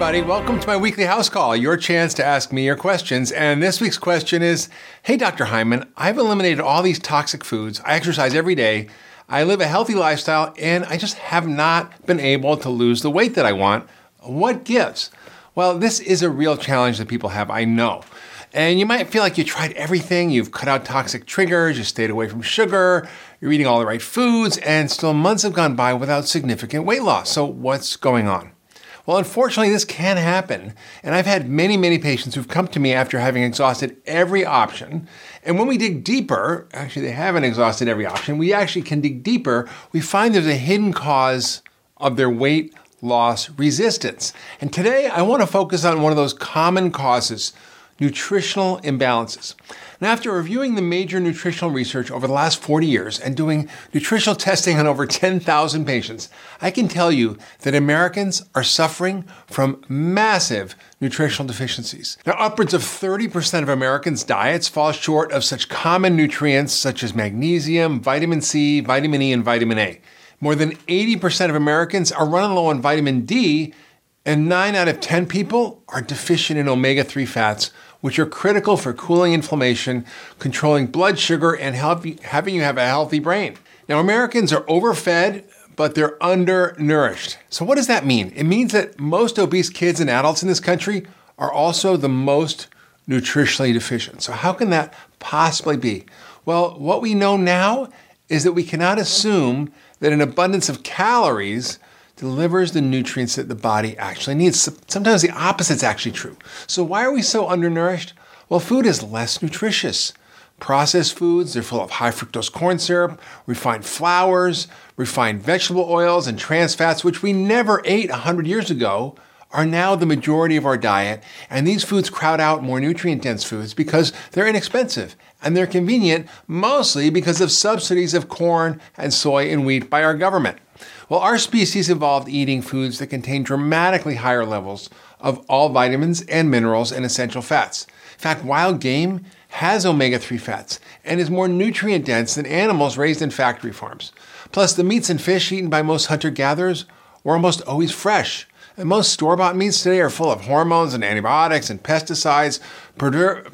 everybody. Welcome to my weekly house call, your chance to ask me your questions. And this week's question is Hey, Dr. Hyman, I've eliminated all these toxic foods. I exercise every day. I live a healthy lifestyle, and I just have not been able to lose the weight that I want. What gives? Well, this is a real challenge that people have, I know. And you might feel like you tried everything. You've cut out toxic triggers, you stayed away from sugar, you're eating all the right foods, and still months have gone by without significant weight loss. So, what's going on? Well, unfortunately, this can happen. And I've had many, many patients who've come to me after having exhausted every option. And when we dig deeper, actually, they haven't exhausted every option, we actually can dig deeper. We find there's a hidden cause of their weight loss resistance. And today, I want to focus on one of those common causes nutritional imbalances. Now, after reviewing the major nutritional research over the last 40 years and doing nutritional testing on over 10,000 patients, I can tell you that Americans are suffering from massive nutritional deficiencies. Now, upwards of 30% of Americans' diets fall short of such common nutrients such as magnesium, vitamin C, vitamin E, and vitamin A. More than 80% of Americans are running low on vitamin D, and 9 out of 10 people are deficient in omega 3 fats which are critical for cooling inflammation, controlling blood sugar, and you, having you have a healthy brain. Now, Americans are overfed, but they're undernourished. So, what does that mean? It means that most obese kids and adults in this country are also the most nutritionally deficient. So, how can that possibly be? Well, what we know now is that we cannot assume that an abundance of calories delivers the nutrients that the body actually needs. Sometimes the opposite is actually true. So, why are we so undernourished? Well, food is less nutritious. Processed foods, they're full of high fructose corn syrup, refined flours, refined vegetable oils, and trans fats, which we never ate 100 years ago, are now the majority of our diet. And these foods crowd out more nutrient dense foods because they're inexpensive and they're convenient, mostly because of subsidies of corn and soy and wheat by our government. Well, our species evolved eating foods that contain dramatically higher levels of all vitamins and minerals and essential fats. In fact, wild game has omega 3 fats and is more nutrient dense than animals raised in factory farms. Plus, the meats and fish eaten by most hunter gatherers were almost always fresh. And most store bought meats today are full of hormones and antibiotics and pesticides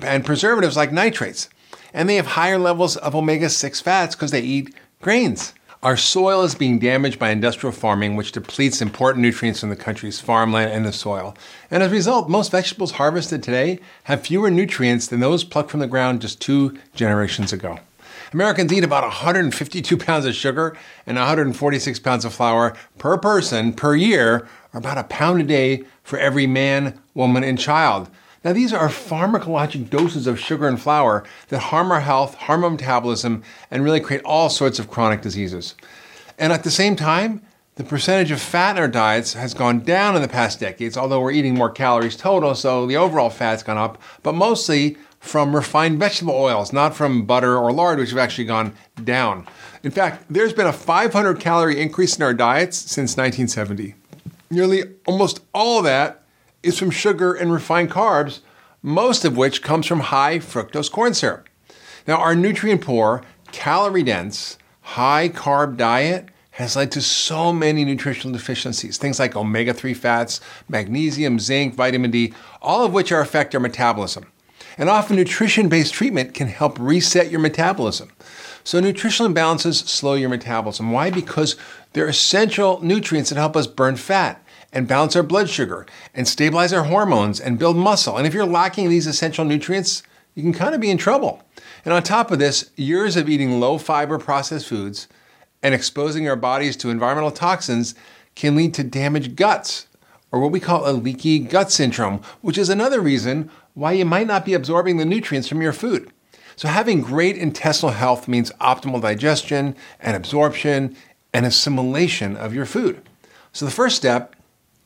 and preservatives like nitrates. And they have higher levels of omega 6 fats because they eat grains. Our soil is being damaged by industrial farming, which depletes important nutrients from the country's farmland and the soil. And as a result, most vegetables harvested today have fewer nutrients than those plucked from the ground just two generations ago. Americans eat about 152 pounds of sugar and 146 pounds of flour per person per year, or about a pound a day for every man, woman, and child. Now, these are pharmacologic doses of sugar and flour that harm our health, harm our metabolism, and really create all sorts of chronic diseases. And at the same time, the percentage of fat in our diets has gone down in the past decades, although we're eating more calories total, so the overall fat's gone up, but mostly from refined vegetable oils, not from butter or lard, which have actually gone down. In fact, there's been a 500 calorie increase in our diets since 1970. Nearly almost all that is from sugar and refined carbs, most of which comes from high fructose corn syrup. Now, our nutrient poor, calorie dense, high carb diet has led to so many nutritional deficiencies, things like omega 3 fats, magnesium, zinc, vitamin D, all of which are affect our metabolism. And often nutrition based treatment can help reset your metabolism. So, nutritional imbalances slow your metabolism. Why? Because they're essential nutrients that help us burn fat and balance our blood sugar and stabilize our hormones and build muscle. And if you're lacking these essential nutrients, you can kind of be in trouble. And on top of this, years of eating low fiber processed foods and exposing our bodies to environmental toxins can lead to damaged guts, or what we call a leaky gut syndrome, which is another reason why you might not be absorbing the nutrients from your food. So, having great intestinal health means optimal digestion and absorption and assimilation of your food. So, the first step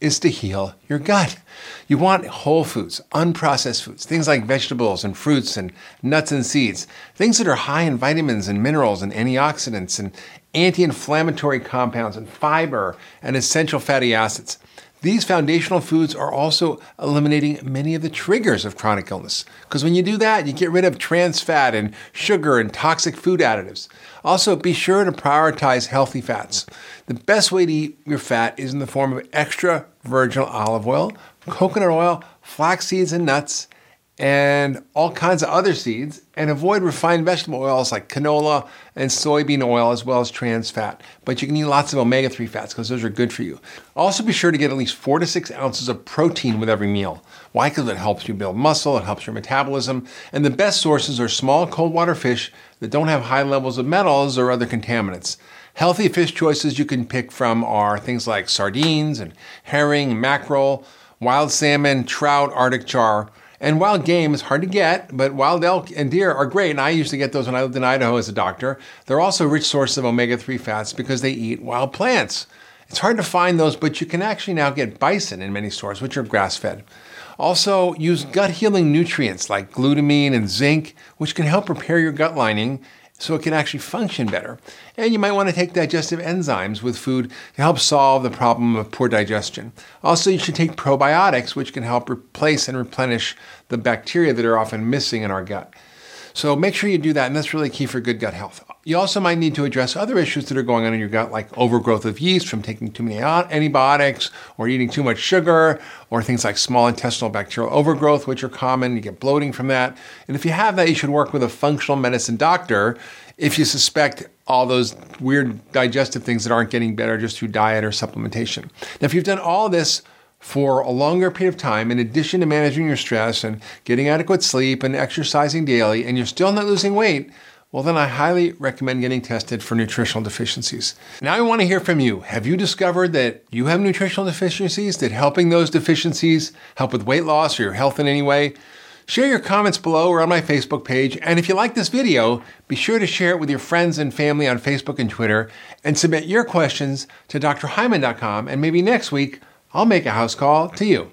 is to heal your gut. You want whole foods, unprocessed foods, things like vegetables and fruits and nuts and seeds, things that are high in vitamins and minerals and antioxidants and anti inflammatory compounds and fiber and essential fatty acids. These foundational foods are also eliminating many of the triggers of chronic illness. Because when you do that, you get rid of trans fat and sugar and toxic food additives. Also, be sure to prioritize healthy fats. The best way to eat your fat is in the form of extra virgin olive oil, coconut oil, flax seeds, and nuts and all kinds of other seeds, and avoid refined vegetable oils like canola and soybean oil, as well as trans fat. But you can eat lots of omega 3 fats because those are good for you. Also, be sure to get at least four to six ounces of protein with every meal. Why? Because it helps you build muscle, it helps your metabolism, and the best sources are small cold water fish that don't have high levels of metals or other contaminants. Healthy fish choices you can pick from are things like sardines and herring, mackerel, wild salmon, trout, arctic char. And wild game is hard to get, but wild elk and deer are great. And I used to get those when I lived in Idaho as a doctor. They're also a rich source of omega 3 fats because they eat wild plants. It's hard to find those, but you can actually now get bison in many stores, which are grass fed. Also, use gut healing nutrients like glutamine and zinc, which can help repair your gut lining so it can actually function better. And you might want to take digestive enzymes with food to help solve the problem of poor digestion. Also, you should take probiotics, which can help replace and replenish the bacteria that are often missing in our gut. So make sure you do that, and that's really key for good gut health. You also might need to address other issues that are going on in your gut, like overgrowth of yeast from taking too many antibiotics, or eating too much sugar, or things like small intestinal bacterial overgrowth, which are common. You get bloating from that. And if you have that, you should work with a functional medicine doctor if you suspect all those weird digestive things that aren't getting better just through diet or supplementation. Now, if you've done all this, for a longer period of time, in addition to managing your stress and getting adequate sleep and exercising daily, and you're still not losing weight, well, then I highly recommend getting tested for nutritional deficiencies. Now, I want to hear from you. Have you discovered that you have nutritional deficiencies? That helping those deficiencies help with weight loss or your health in any way? Share your comments below or on my Facebook page. And if you like this video, be sure to share it with your friends and family on Facebook and Twitter and submit your questions to drhyman.com. And maybe next week, I'll make a house call to you.